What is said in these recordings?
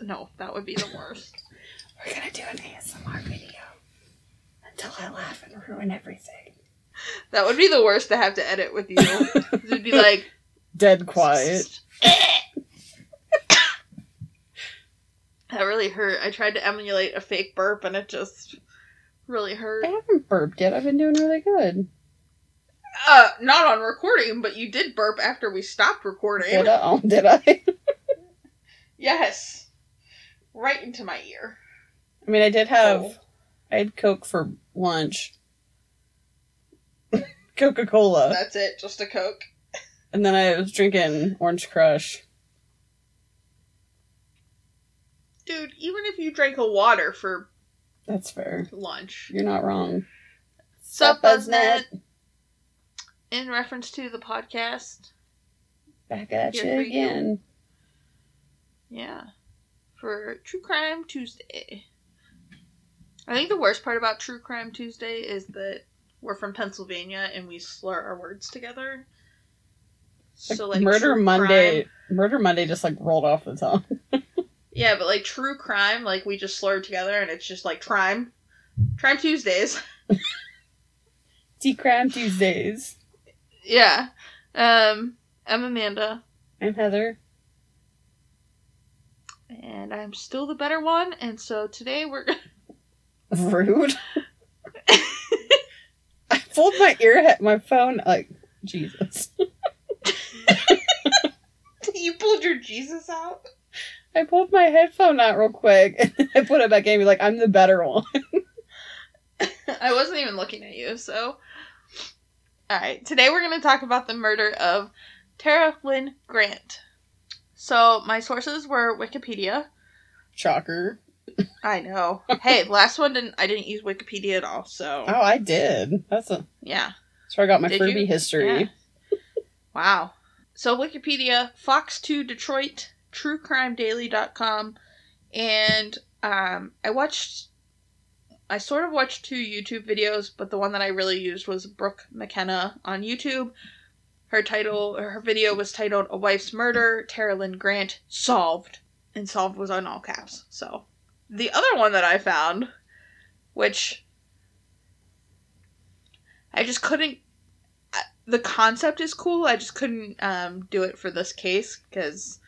No, that would be the worst. We're gonna do an ASMR video until I laugh and ruin everything. That would be the worst to have to edit with you. It'd be like Dead quiet. that really hurt. I tried to emulate a fake burp and it just really hurt. I haven't burped yet. I've been doing really good. Uh, not on recording, but you did burp after we stopped recording. Did I? Oh, did I? Yes. Right into my ear. I mean, I did have. Oh. I had Coke for lunch. Coca Cola. That's it, just a Coke. And then I was drinking Orange Crush. Dude, even if you drank a water for That's fair. lunch. You're not wrong. Sup, Buzznet? In reference to the podcast. Back at Here you for you. again. Yeah. For True Crime Tuesday. I think the worst part about True Crime Tuesday is that we're from Pennsylvania and we slur our words together. So Like, Murder Monday. Crime- Murder Monday just like rolled off the tongue. yeah, but like True Crime, like we just slur together and it's just like crime, crime Tuesdays. Tea Crime Tuesdays. Yeah. Um, I'm Amanda. I'm Heather. And I'm still the better one, and so today we're Rude. I pulled my ear, at my phone, like Jesus. you pulled your Jesus out. I pulled my headphone out real quick and I put it back in. Be like, I'm the better one. I wasn't even looking at you, so. Alright, today we're going to talk about the murder of Tara Lynn Grant. So, my sources were Wikipedia. Shocker. I know. hey, last one didn't I didn't use Wikipedia at all, so Oh, I did. That's a. yeah. That's where I got my Did Furby you? history. Yeah. Wow. So Wikipedia, Fox 2 Detroit, TrueCrimeDaily.com, and um, I watched. I sort of watched two YouTube videos, but the one that I really used was Brooke McKenna on YouTube. Her title, her video was titled "A Wife's Murder." Tara Lynn Grant solved, and solved was on all caps. So, the other one that I found, which I just couldn't the concept is cool. I just couldn't um, do it for this case because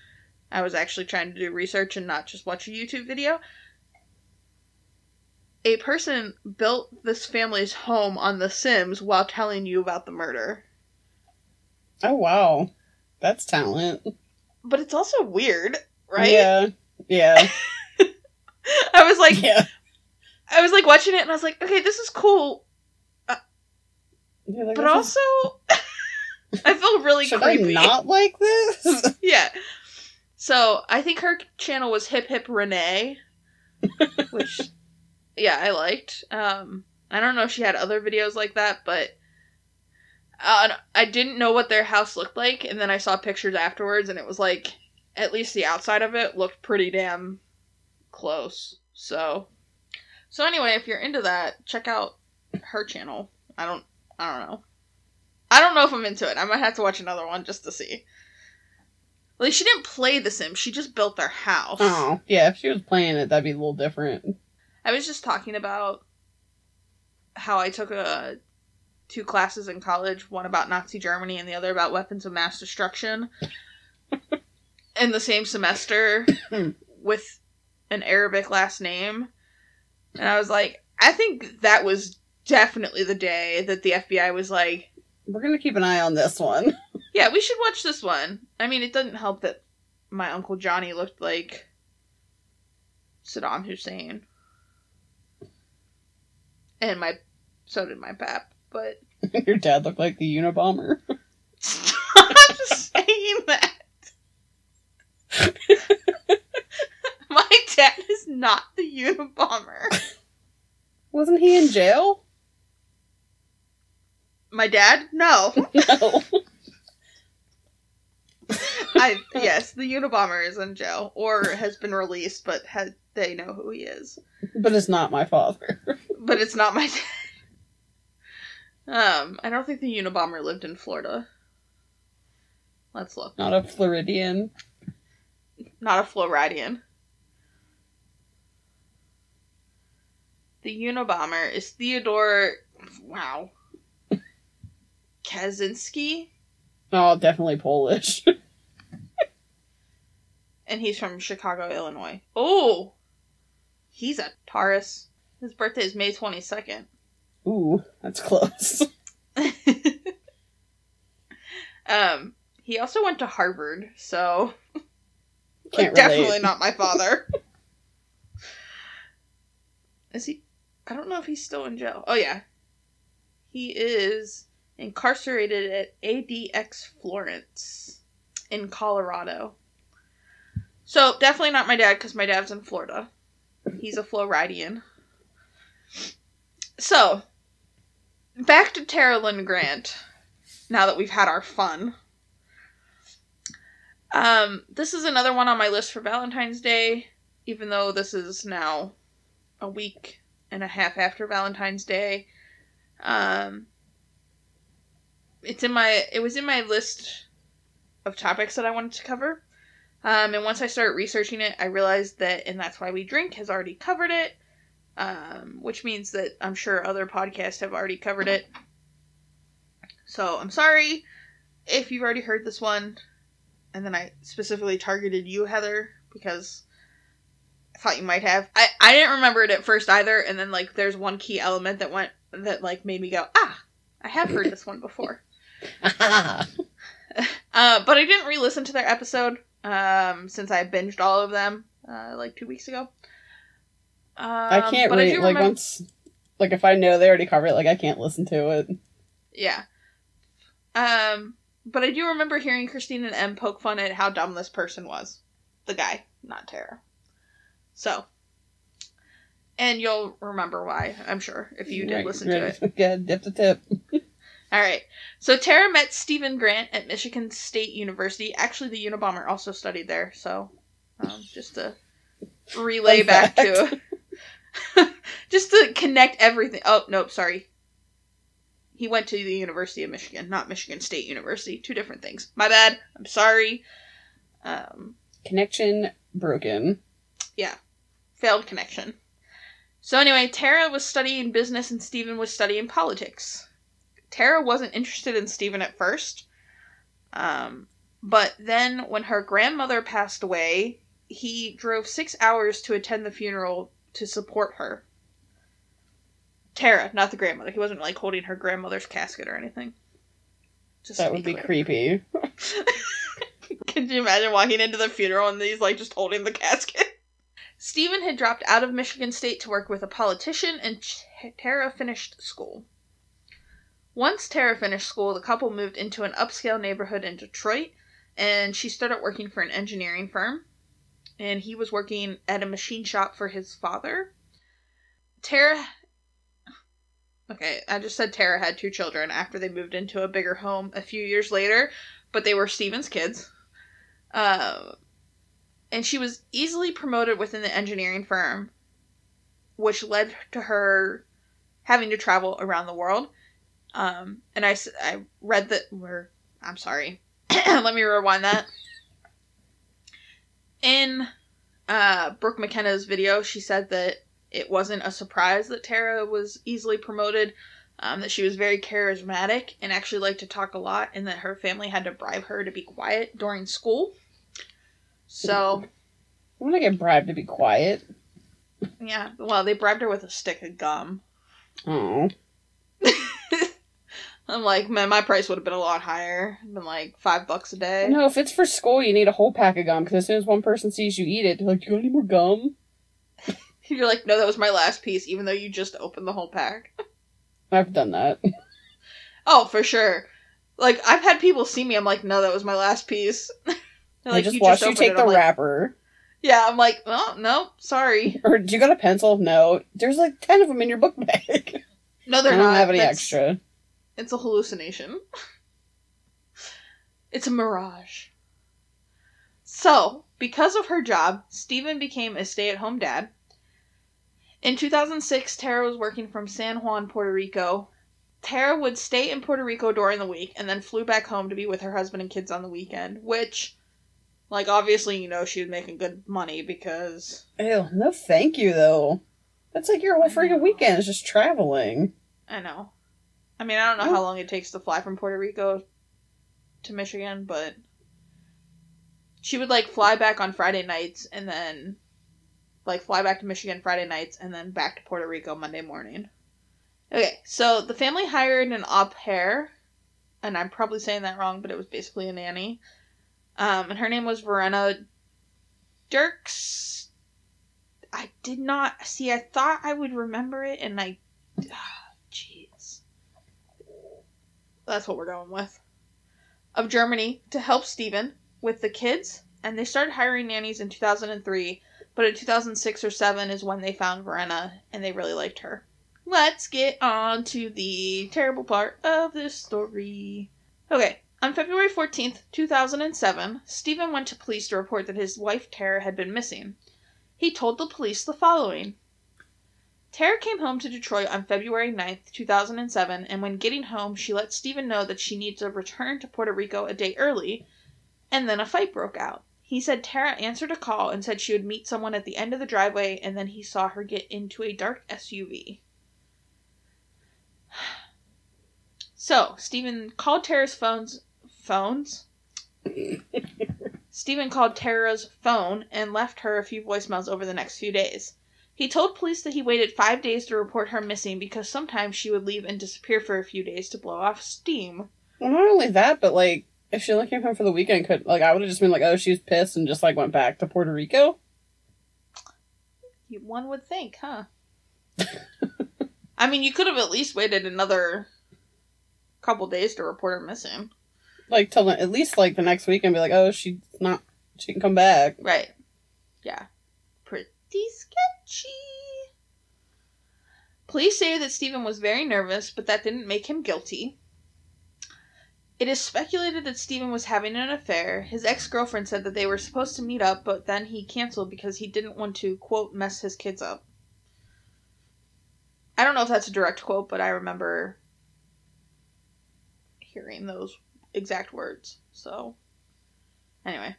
I was actually trying to do research and not just watch a YouTube video. A person built this family's home on The Sims while telling you about the murder. Oh, wow. That's talent. But it's also weird, right? Yeah. Yeah. I was like, yeah. I was like watching it and I was like, okay, this is cool, You're like, but also I feel really Should creepy. I not like this? Yeah. So I think her channel was Hip Hip Renee, which yeah, I liked. Um, I don't know if she had other videos like that, but uh, I didn't know what their house looked like, and then I saw pictures afterwards, and it was like at least the outside of it looked pretty damn close. So, so anyway, if you're into that, check out her channel. I don't, I don't know. I don't know if I'm into it. I might have to watch another one just to see. Like she didn't play The Sims; she just built their house. oh, yeah. If she was playing it, that'd be a little different. I was just talking about how I took a two classes in college, one about Nazi Germany and the other about weapons of mass destruction. in the same semester with an Arabic last name. And I was like, I think that was definitely the day that the FBI was like, We're gonna keep an eye on this one. yeah, we should watch this one. I mean, it doesn't help that my Uncle Johnny looked like Saddam Hussein. And my so did my pap, but Your dad looked like the Unabomber. stop saying that. my dad is not the Unabomber. Wasn't he in jail? My dad? No. No. I yes, the Unabomber is in jail or has been released, but ha- they know who he is. but it's not my father. But it's not my dad. Um, I don't think the Unabomber lived in Florida. Let's look. Not a Floridian. Not a Floridian. The Unabomber is Theodore. Wow. Kaczynski? Oh, definitely Polish. and he's from Chicago, Illinois. Oh! He's a Taurus. His birthday is May 22nd. Ooh, that's close. um, he also went to Harvard, so Can't definitely not my father. is he? I don't know if he's still in jail. Oh yeah, he is incarcerated at ADX Florence in Colorado. So definitely not my dad because my dad's in Florida. He's a Floridian. So back to Tara Lynn Grant. Now that we've had our fun. Um, this is another one on my list for Valentine's Day, even though this is now a week and a half after Valentine's Day. Um, it's in my it was in my list of topics that I wanted to cover. Um, and once I started researching it, I realized that and that's why we drink has already covered it. Um, which means that I'm sure other podcasts have already covered it. So I'm sorry if you've already heard this one and then I specifically targeted you, Heather, because I thought you might have. I, I didn't remember it at first either, and then like there's one key element that went that like made me go, ah, I have heard this one before. Uh, but I didn't re-listen to their episode um, since I binged all of them uh, like two weeks ago. Um, I can't read do like once like if I know they already covered it, like I can't listen to it. Yeah. Um, but I do remember hearing Christian and Em poke fun at how dumb this person was. The guy, not Tara. So. And you'll remember why, I'm sure, if you did Right, listen to it. Yeah, dip to tip. All right. So Tara met Stephen Grant at Michigan State University. Actually, the Unabomber also studied there. So, um, just to relay back to, just to connect everything. Oh nope, sorry. He went to the University of Michigan, not Michigan State University. Two different things. My bad. I'm sorry. Um, Connection broken. Yeah. Failed connection. So anyway, Tara was studying business and Stephen was studying politics. Tara wasn't interested in Stephen at first. Um, but then when her grandmother passed away, he drove six hours to attend the funeral to support her. Tara, not the grandmother. He wasn't like holding her grandmother's casket or anything. Just That would be clear. creepy. Could you imagine walking into the funeral and he's like just holding the casket? Stephen had dropped out of Michigan State to work with a politician, and Ch- Tara finished school. Once Tara finished school, the couple moved into an upscale neighborhood in Detroit, and she started working for an engineering firm. And he was working at a machine shop for his father. Tara. Okay, I just said Tara had two children after they moved into a bigger home a few years later, but they were Stephen's kids. Uh, and she was easily promoted within the engineering firm, which led to her having to travel around the world. Um, and I read that, or I'm sorry, let me rewind that. In uh, Brooke McKenna's video, she said that it wasn't a surprise that Tara was easily promoted, um, that she was very charismatic and actually liked to talk a lot, and that her family had to bribe her to be quiet during school. So, I want to get bribed to be quiet. yeah, well, they bribed her with a stick of gum. Oh. I'm like, man, my price would have been a lot higher. Been like five bucks a day. No, if it's for school, you need a whole pack of gum because as soon as one person sees you eat it, they're like, "You got any more gum?" You're like, no, that was my last piece, even though you just opened the whole pack. I've done that. Oh, for sure. Like, I've had people see me, I'm like, no, that was my last piece. They're like, just "You watch you take it." the I'm like, wrapper. Yeah, I'm like, oh, no, sorry. Or do you got a pencil? No. There's like ten of them in your book bag. No, they're not. I don't not. have any That's- extra. It's a hallucination. It's a mirage. So, because of her job, Stephen became a stay at home dad. In 2006, Tara was working from San Juan, Puerto Rico. Tara would stay in Puerto Rico during the week and then flew back home to be with her husband and kids on the weekend, which, like, obviously, you know, she was making good money because Ew, no thank you though. That's like your whole freaking weekend is just traveling. I know. I mean, I don't know how long it takes to fly from Puerto Rico to Michigan, but she would like fly back on Friday nights and then like fly back to Michigan Friday nights and then back to Puerto Rico Monday morning. Okay, so the family hired an au pair, and I'm probably saying that wrong, but it was basically a nanny. Um, and her name was Verena Dirks. I did not see. I thought I would remember it, and I. That's what we're going with. Of Germany to help Stephen with the kids, and they started hiring nannies in 2003. But in 2006 or 7 is when they found Verena, and they really liked her. Let's get on to the terrible part of this story. Okay, on February 14th, 2007, Stephen went to police to report that his wife Tara had been missing. He told the police the following Tara came home to Detroit on February 9th, 2007, and when getting home, she let Stephen know that she needed to return to Puerto Rico a day early, and then a fight broke out. He said Tara answered a call and said she would meet someone at the end of the driveway, and then he saw her get into a dark SUV. So, Stephen called Tara's phones. Phones? Stephen called Tara's phone and left her a few voicemails over the next few days. He told police that he waited five days to report her missing because sometimes she would leave and disappear for a few days to blow off steam. Well, not only that, but like, if she only came home for the weekend, could like I would have just been like, oh, she was pissed and just like went back to Puerto Rico. One would think, huh? I mean, you could have at least waited another couple days to report her missing. Like till the- at least like the next week and be like, oh, she's not, she can come back. Right. Yeah. Pretty sketchy. Police say that Stephen was very nervous, but that didn't make him guilty. It is speculated that Stephen was having an affair. His ex girlfriend said that they were supposed to meet up, but then he canceled because he didn't want to, quote, mess his kids up. I don't know if that's a direct quote, but I remember hearing those exact words. So, anyway.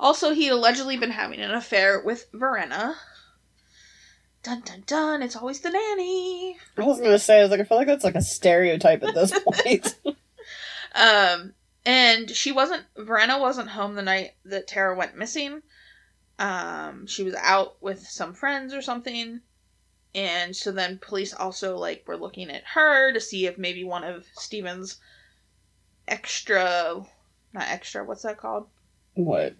Also, he'd allegedly been having an affair with Verena. Dun dun dun, it's always the nanny. I was gonna say, I was like, I feel like that's like a stereotype at this point. Um, and she wasn't, Verena wasn't home the night that Tara went missing. Um, she was out with some friends or something. And so then police also, like, were looking at her to see if maybe one of Steven's extra, not extra, what's that called? what?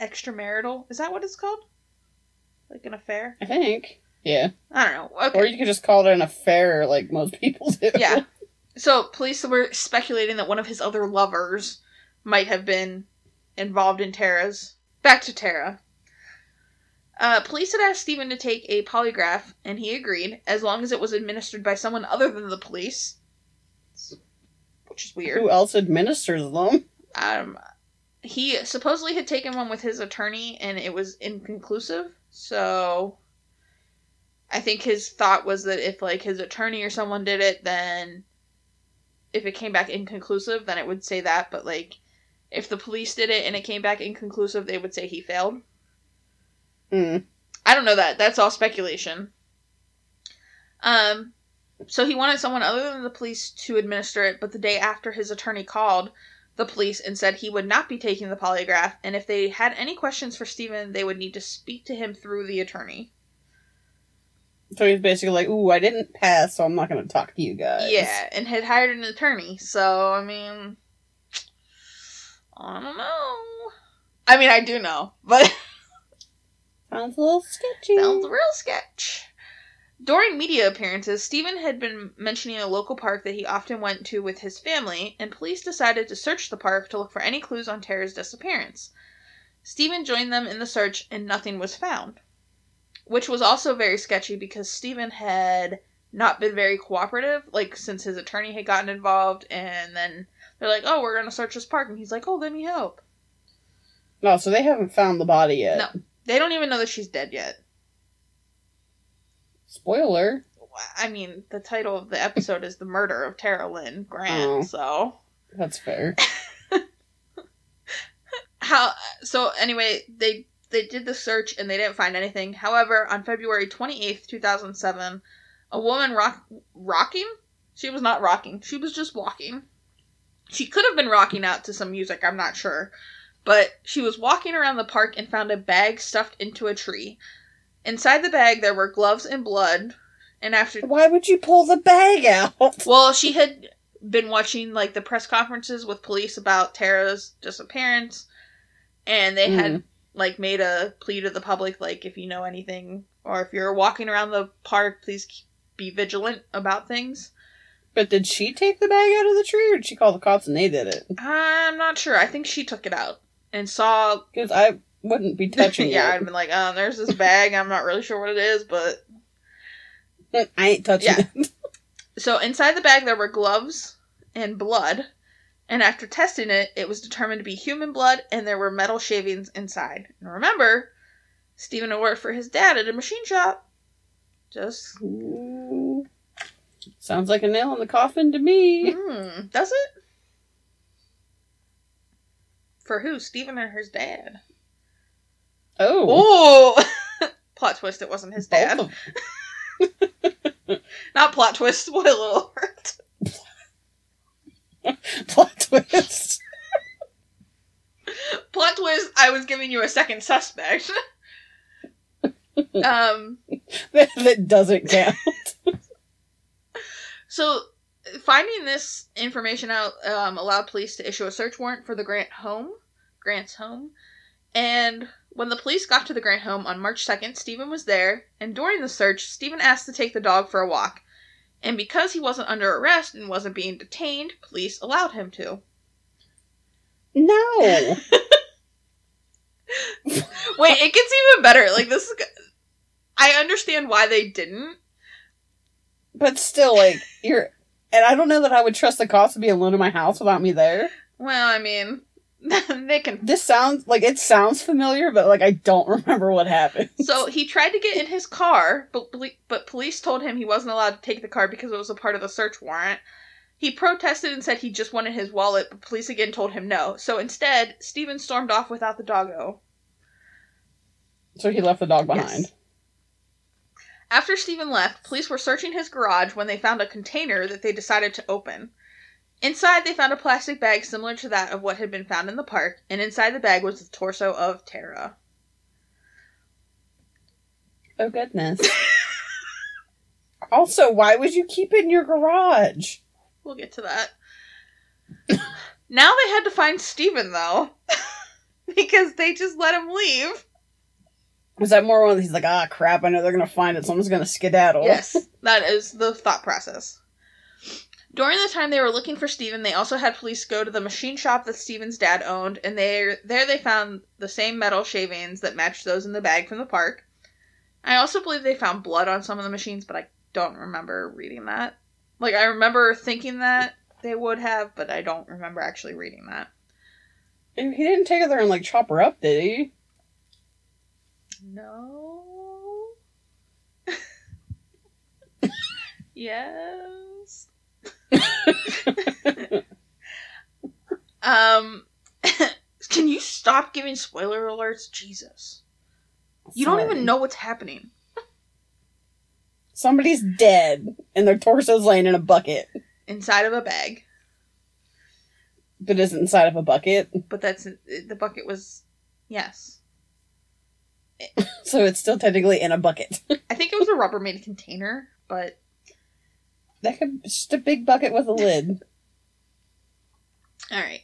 Extramarital? Is that what it's called? Like an affair? I think. Yeah. I don't know. Okay. Or you could just call it an affair, like most people do. Yeah. So police were speculating that one of his other lovers might have been involved in Tara's. Back to Tara. Uh, police had asked Stephen to take a polygraph, and he agreed, as long as it was administered by someone other than the police. Which is weird. Who else administers them? Um, he supposedly had taken one with his attorney, and it was inconclusive. So, I think his thought was that if like his attorney or someone did it, then if it came back inconclusive, then it would say that. But like, if the police did it and it came back inconclusive, they would say he failed. Hmm. I don't know that. That's all speculation. Um, so he wanted someone other than the police to administer it, but the day after his attorney called the police and said he would not be taking the polygraph, and if they had any questions for Stephen, they would need to speak to him through the attorney. So he's basically like, ooh, I didn't pass, so I'm not gonna talk to you guys. Yeah, and had hired an attorney, so I mean, I don't know. I mean, I do know, but Sounds a little sketchy. Sounds real sketch. During media appearances, Stephen had been mentioning a local park that he often went to with his family, and police decided to search the park to look for any clues on Tara's disappearance. Stephen joined them in the search, and nothing was found. Which was also very sketchy because Stephen had not been very cooperative, like since his attorney had gotten involved, and then they're like, oh, we're going to search this park, and he's like, oh, let me help. No, oh, so they haven't found the body yet. No. They don't even know that she's dead yet. Spoiler. I mean, the title of the episode is The Murder of Tara Lynn Grant, Oh. so That's fair. how so anyway, they they did the search and they didn't find anything. However, on February 28th, 2007, a woman rock, rocking? She was not rocking. She was just walking. She could have been rocking out to some music, I'm not sure. But she was walking around the park and found a bag stuffed into a tree. Inside the bag, there were gloves and blood. And after Why would you pull the bag out? well, she had been watching like the press conferences with police about Tara's disappearance, and they had Mm. like made a plea to the public, like if you know anything or if you're walking around the park, please be vigilant about things. But did she take the bag out of the tree, or did she call the cops and they did it? I'm not sure. I think she took it out and saw. Because I wouldn't be touching yeah, it. I'd been like, um, there's this bag. I'm not really sure what it is, but I ain't touching Yeah. it. So inside the bag there were gloves and blood, and after testing it, it was determined to be human blood, and there were metal shavings inside. And remember, Stephen had worked for his dad at a machine shop. Just Ooh. Sounds like a nail in the coffin to me. hmm, does it? For who? Stephen or his dad? Oh, Oh, plot twist! It wasn't his dad. Not plot twist. Spoiler alert. plot twist. Plot twist. I was giving you a second suspect. um. that, that doesn't count. So, finding this information out um, allowed police to issue a search warrant for the Grant home, Grant's home, and when the police got to the Grant home on March 2nd, Stephen was there, and during the search, Stephen asked to take the dog for a walk. And because he wasn't under arrest and wasn't being detained, police allowed him to. No. Wait, it gets even better. Like this is I understand why they didn't. But still, like, you're. And I don't know that I would trust the cops to be alone in my house without me there. Well, I mean, they can This sounds like it sounds familiar, but like I don't remember what happened. So he tried to get in his car, but but police told him he wasn't allowed to take the car because it was a part of the search warrant. He protested and said he just wanted his wallet, but police again told him no. So instead, Steven stormed off without the doggo. So he left the dog behind. Yes. After Steven left, police were searching his garage when they found a container that they decided to open. Inside, they found a plastic bag similar to that of what had been found in the park, and inside the bag was the torso of Tara. Oh goodness. also, why would you keep it in your garage? We'll get to that. now they had to find Steven, though. because they just let him leave. Was that more one? He's like, ah, crap! I know they're gonna find it. Someone's gonna skedaddle. Yes, that is the thought process. During the time they were looking for Steven, they also had police go to the machine shop that Steven's dad owned, and they there they found the same metal shavings that matched those in the bag from the park. I also believe they found blood on some of the machines, but I don't remember reading that. Like I remember thinking that they would have, but I don't remember actually reading that. And He didn't take her there and like chop her up, did he? No. yes. um can you stop giving spoiler alerts? Jesus. You don't even know what's happening. Somebody's dead and their torso's laying in a bucket, Inside of a bag. but is inside of a bucket, But that's the bucket was yes. so it's still technically in a bucket. I think it was a Rubbermaid container, but that could just a big bucket with a lid. All right.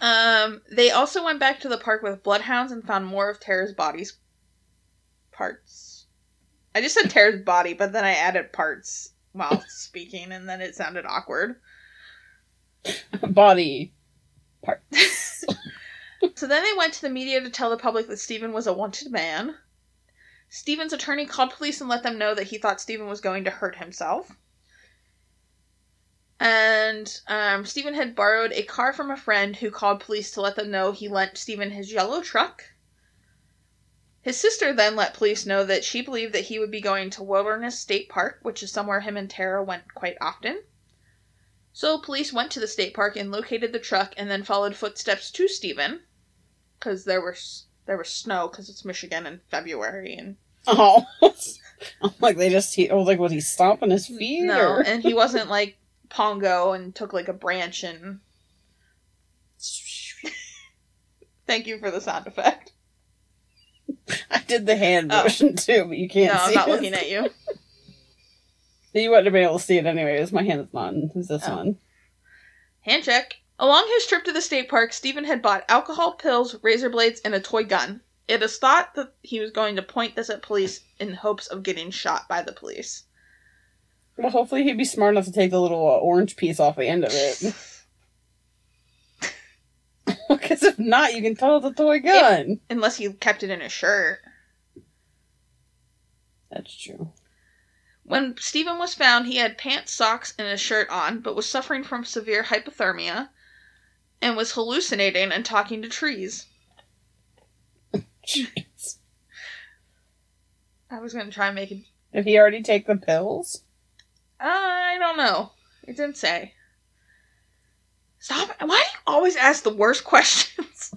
Um, they also went back to the park with bloodhounds and found more of Tara's body's parts. I just said Tara's body, but then I added parts while speaking, and then it sounded awkward. Body parts. So then they went to the media to tell the public that Stephen was a wanted man. Stephen's attorney called police and let them know that he thought Stephen was going to hurt himself. And um, Stephen had borrowed a car from a friend who called police to let them know he lent Stephen his yellow truck. His sister then let police know that she believed that he would be going to Wilderness State Park, which is somewhere him and Tara went quite often. So police went to the state park and located the truck and then followed footsteps to Stephen because there were s- there was snow because it's Michigan in February, and Oh, I'm like they just. He, I was like, was he stomping his feet? no, or- and he wasn't like Pongo and took like a branch and. Thank you for the sound effect. I did the hand Oh. motion too, but you can't see no, I'm not it. looking at you. You wouldn't have been able to see it anyways. My hand is not. It's this Oh. one. Hand check. Along his trip to the state park, Stephen had bought alcohol, pills, razor blades, and a toy gun. It is thought that he was going to point this at police in hopes of getting shot by the police. Well, hopefully he'd be smart enough to take the little uh, orange piece off the end of it. Because if not, you can tell it's a toy gun. Unless he kept it in his shirt. That's true. When Stephen was found, he had pants, socks, and a shirt on, but was suffering from severe hypothermia and was hallucinating and talking to trees. Jeez. I was going to try and make it. Did he already take the pills? I don't know. It didn't say. Stop. Why do you always ask the worst questions?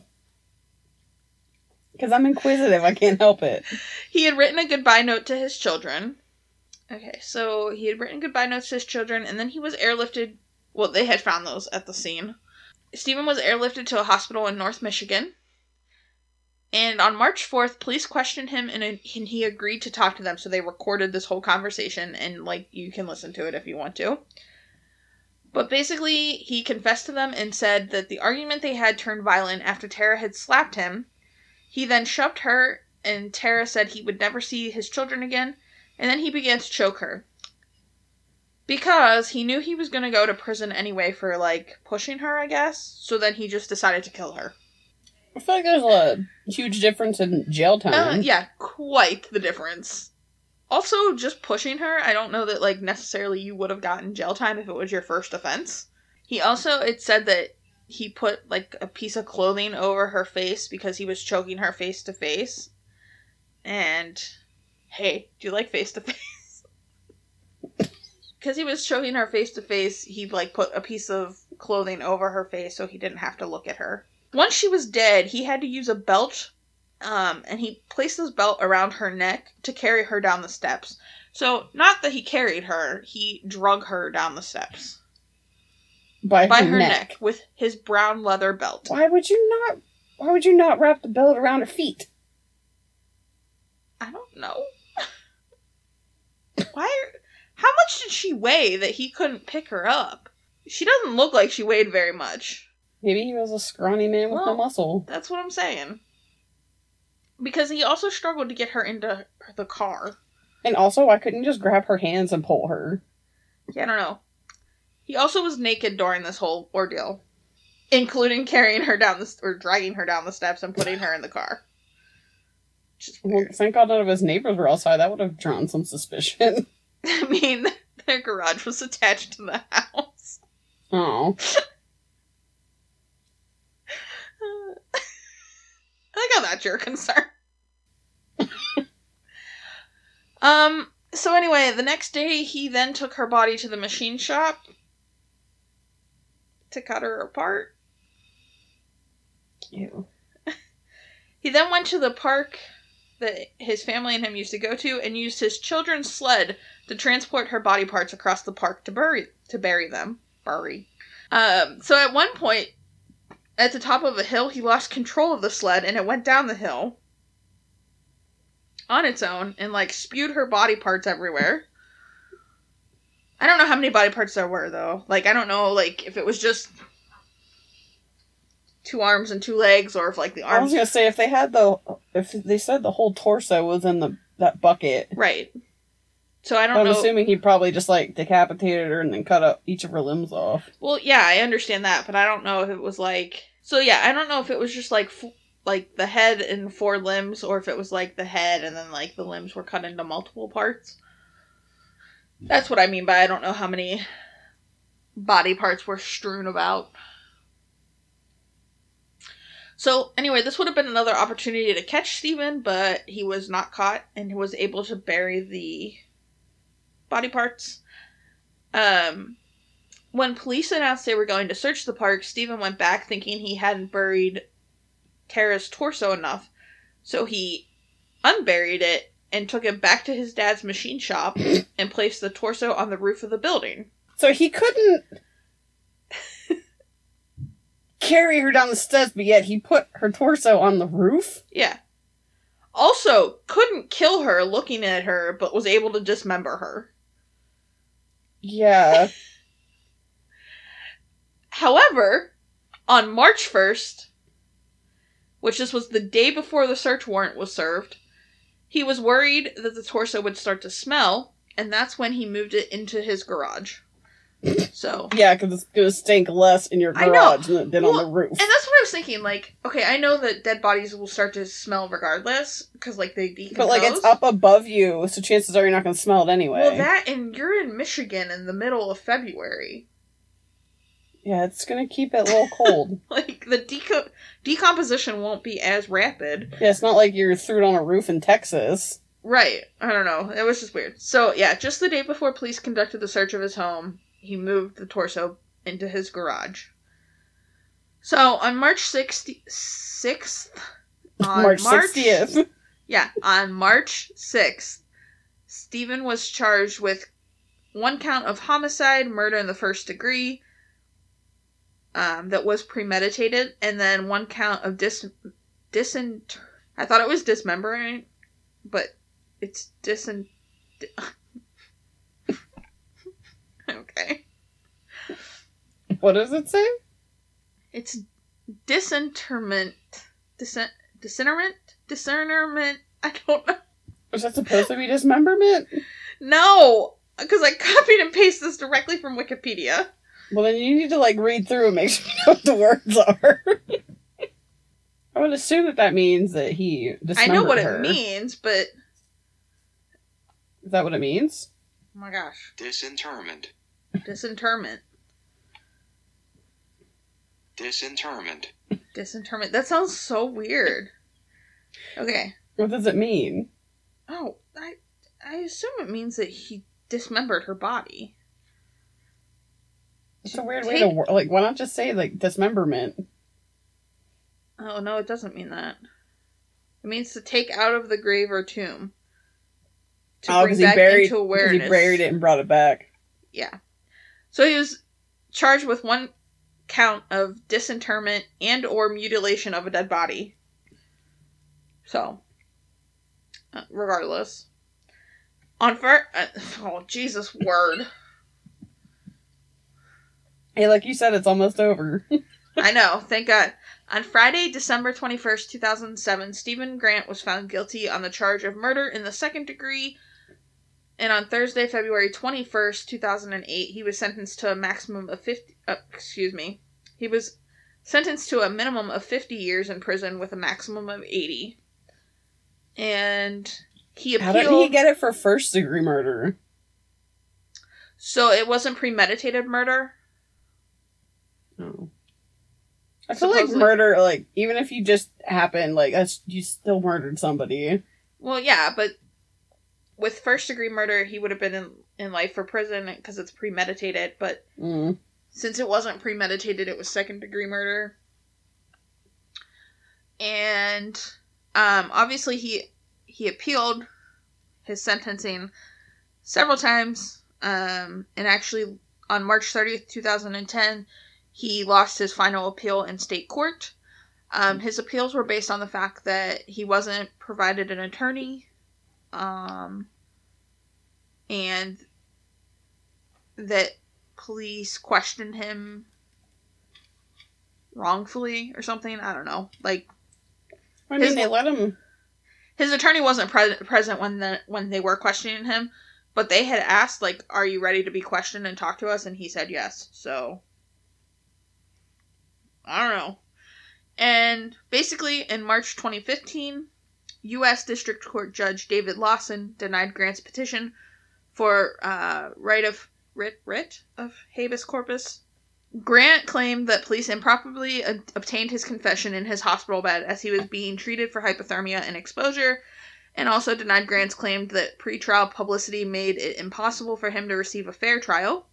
Because I'm inquisitive. I can't help it. He had written a goodbye note to his children. Okay, so he had written goodbye notes to his children, and then he was airlifted. Well, they had found those at the scene. Stephen was airlifted to a hospital in North Michigan. And on March 4th, police questioned him and, and he agreed to talk to them. So they recorded this whole conversation, and like you can listen to it if you want to. But basically, he confessed to them and said that the argument they had turned violent after Tara had slapped him. He then shoved her, and Tara said he would never see his children again, and then he began to choke her. Because he knew he was going to go to prison anyway for, like, pushing her, I guess. So then he just decided to kill her. I feel like there's a huge difference in jail time. Uh, yeah, quite the difference. Also, just pushing her, I don't know that, like, necessarily you would have gotten jail time if it was your first offense. He also, it said that he put, like, a piece of clothing over her face because he was choking her face to face. And, hey, do you like face to face? Because he was choking her face to face, he, like, put a piece of clothing over her face so he didn't have to look at her. Once she was dead, he had to use a belt um, and he placed his belt around her neck to carry her down the steps. So, not that he carried her, he drug her down the steps by, by her, her neck. neck. with his brown leather belt. Why would you not? Why would you not wrap the belt around her feet? I don't know. Why? How much did she weigh that he couldn't pick her up? She doesn't look like she weighed very much. Maybe he was a scrawny man with no muscle. That's what I'm saying. Because he also struggled to get her into the car. And also, I couldn't just grab her hands and pull her? Yeah, I don't know. He also was naked during this whole ordeal, including carrying her down the or dragging her down the steps and putting her in the car. Well, thank God none of his neighbors were outside. That would have drawn some suspicion. I mean, their garage was attached to the house. Oh, I like how that's your concern. um. So anyway, the next day he then took her body to the machine shop to cut her apart. ew. He then went to the park that his family and him used to go to and used his children's sled to transport her body parts across the park to bury to bury them. Bury. Um, so at one point, at the top of a hill, he lost control of the sled and it went down the hill on its own and like spewed her body parts everywhere. I don't know how many body parts there were though. Like I don't know like if it was just two arms and two legs or if like the arms I was gonna say if they had the if they said the whole torso was in the that bucket, Right. So I don't I'm know. assuming he probably just like decapitated her and then cut up each of her limbs off. Well, yeah, I understand that, but I don't know if it was like. So yeah, I don't know if it was just like f- like the head and four limbs, or if it was like the head and then like the limbs were cut into multiple parts. That's what I mean by I don't know how many body parts were strewn about. So anyway, this would have been another opportunity to catch Steven, but he was not caught and was able to bury the body parts. Um, when police announced they were going to search the park, Stephen went back thinking he hadn't buried Tara's torso enough. So he unburied it and took it back to his dad's machine shop and placed the torso on the roof of the building. So he couldn't carry her down the steps, but yet he put her torso on the roof? Yeah. Also, couldn't kill her looking at her, but was able to dismember her. Yeah. However, on March 1st, which this was the day before the search warrant was served, he was worried that the torso would start to smell, and that's when he moved it into his garage. So, Yeah, because it's going to stink less in your garage than did on the roof. and that's what I was thinking. Like, okay, I know that dead bodies will start to smell regardless because, like, they decompose. But, like, it's up above you, so chances are you're not going to smell it anyway. Well, that and you're in Michigan in the middle of February. yeah, it's going to keep it a little cold. Like the deco- decomposition won't be as rapid. yeah, it's not like you're threw it on a roof in Texas. Right. I don't know. It was just weird. So, yeah, just the day before police conducted the search of his home, he moved the torso into his garage. So, on March 60- 6th, on March 60th. Yeah, on March 6th, Stephen was charged with one count of homicide, murder in the first degree, um, that was premeditated, and then one count of dis disint. I thought it was dismembering, but it's disint. okay, What does it say? it's disinterment, disin, disinterment, discernment. I don't know. Was that supposed to be dismemberment? No, because I copied and pasted this directly from Wikipedia. Well, then you need to, like, read through and make sure you know what the words are. I would assume that that means that he I know what her. it means, but Is that what it means? oh my gosh, Disinterment. Disinterment, Disinterment. disinterment. That sounds so weird. Okay. What does it mean? Oh, I I assume it means that he dismembered her body. It's a weird way to Take- wor- like. Why not just say like dismemberment? Oh no, it doesn't mean that. It means to take out of the grave or tomb. To Oh, bring because back buried. into 'cause awareness. he buried it and brought it back. Yeah. So he was charged with one count of disinterment and or mutilation of a dead body. So, uh, regardless, on fir- uh, oh Jesus word, Hey, like you said, it's almost over. I know, thank God. On Friday, December twenty first, two thousand seven, Stephen Grant was found guilty on the charge of murder in the second degree. And on Thursday, February 21st, 2008, he was sentenced to a maximum of 50 uh, excuse me. He was sentenced to a minimum of 50 years in prison with a maximum of 80. And he appealed. How did he get it for first degree murder? so it wasn't premeditated murder. Oh. I feel like murder, like even if you just happened, like you still murdered somebody. Well, yeah, but with first degree murder, he would have been in, in life for prison because it's premeditated. But Mm. since it wasn't premeditated, it was second degree murder. And um, obviously, he he appealed his sentencing several times. Um, and actually, on March 30th, 2010, he lost his final appeal in state court. Um, his appeals were based on the fact that he wasn't provided an attorney, um, and that police questioned him wrongfully or something. I don't know. Like I mean, His- they let him. his attorney wasn't pre- present when the when they were questioning him, but they had asked like, "Are you ready to be questioned and talk to us?" And he said yes. So I don't know. And basically, in March 2015, U.S. District Court Judge David Lawson denied Grant's petition for uh, right of writ writ of habeas corpus. Grant claimed that police improperly ob- obtained his confession in his hospital bed as he was being treated for hypothermia and exposure, and also denied Grant's claim that pretrial publicity made it impossible for him to receive a fair trial.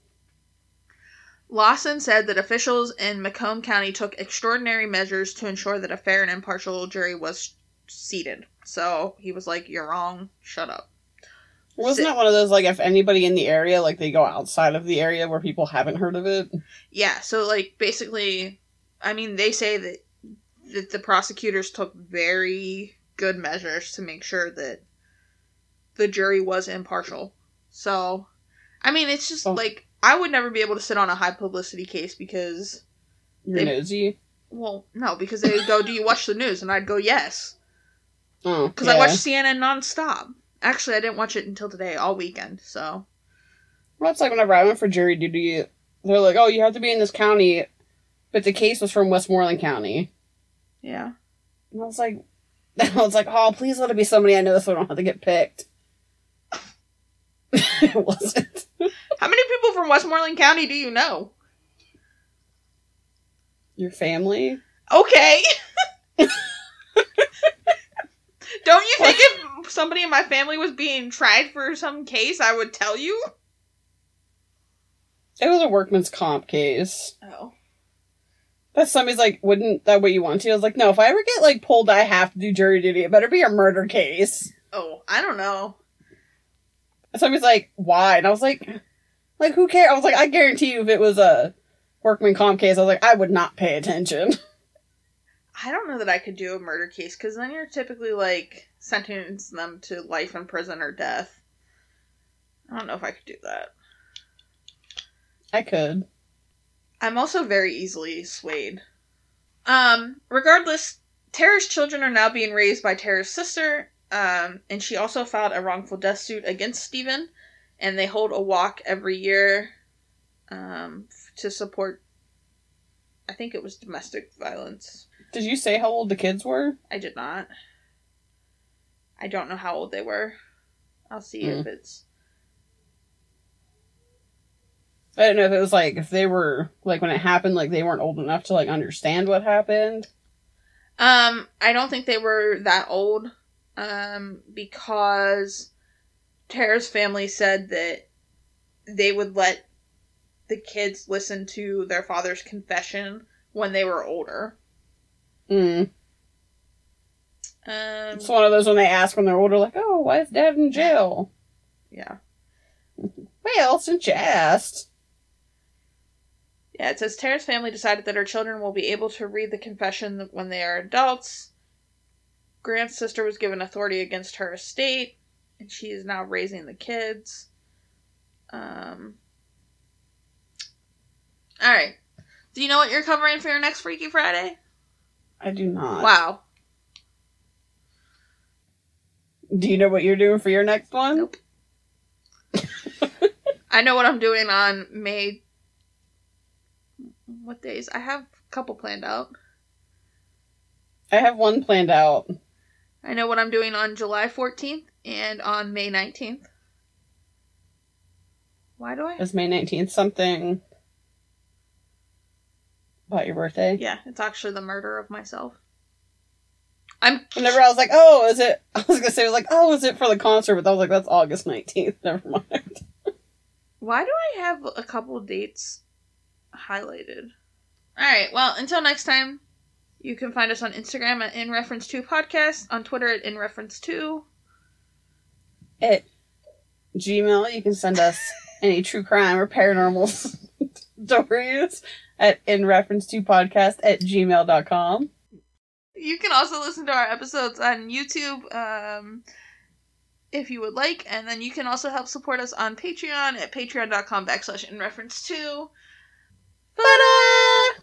Lawson said that officials in Macomb County took extraordinary measures to ensure that a fair and impartial jury was seated. So he was like, "You're wrong. Shut up." Wasn't that one of those like if anybody in the area like they go outside of the area where people haven't heard of it? Yeah. So like basically, I mean, they say that that the prosecutors took very good measures to make sure that the jury was impartial. So, I mean, it's just Oh. like I would never be able to sit on a high publicity case because, You're They- nosy. well, no, because they would go, "Do you watch the news?" and I'd go, "Yes," Oh, because I watch CNN nonstop. Actually, I didn't watch it until today, all weekend. So, Well, that's like whenever I went for jury duty, they're like, "Oh, you have to be in this county," but the case was from Westmoreland County, yeah. and I was like, I was like, "Oh, please let it be somebody I know, so I don't have to get picked." it wasn't. How many people from Westmoreland County do you know? Your family? Okay. Don't you think if somebody in my family was being tried for some case, I would tell you? It was a workman's comp case. Oh. But somebody's like, "Wouldn't that what you want to?" I was like, "No. If I ever get like pulled, I have to do jury duty. It better be a murder case." Oh, I don't know. Somebody's like, "Why?" And I was like, "Like who cares?" I was like, "I guarantee you, if it was a workman comp case, I was like, I would not pay attention." I don't know that I could do a murder case because then you're typically like sentencing them to life in prison or death. I don't know if I could do that. I could. I'm also very easily swayed. Um, regardless, Tara's children are now being raised by Tara's sister, um, and she also filed a wrongful death suit against Stephen, and they hold a walk every year um, to support, I think it was domestic violence. Did you say how old the kids were? I did not. I don't know how old they were. I'll see if it's. I don't know if it was like if they were like when it happened, like they weren't old enough to like understand what happened. Um, I don't think they were that old. Um, because Tara's family said that they would let the kids listen to their father's confession when they were older. Mm. Um, It's one of those when they ask when they're older, like, "Oh, why is Dad in jail?" yeah. Well, since you asked. Yeah, it says Tara's family decided that her children will be able to read the confession when they are adults. Grant's sister was given authority against her estate, and she is now raising the kids. Um. All right. Do you know what you're covering for your next Freaky Friday? I do not. Wow. Do you know what you're doing for your next one? Nope. I know what I'm doing on May. What days? I have a couple planned out. I have one planned out. I know what I'm doing on July 14th and on May 19th. Why do I? Is May 19th something about your birthday? Yeah, it's actually the murder of myself. I'm. Whenever I was like, oh, is it? I was gonna say, I was like, oh, is it for the concert? But I was like, that's August 19th. Never mind. Why do I have a couple dates highlighted? Alright, well, until next time, you can find us on Instagram at In Reference to Podcast, on Twitter at In Reference to. At Gmail, you can send us any true crime or paranormal stories at in reference to podcast at gmail.com. You can also listen to our episodes on YouTube um, if you would like, and then you can also help support us on Patreon at patreon.com backslash in reference to. Ta-da!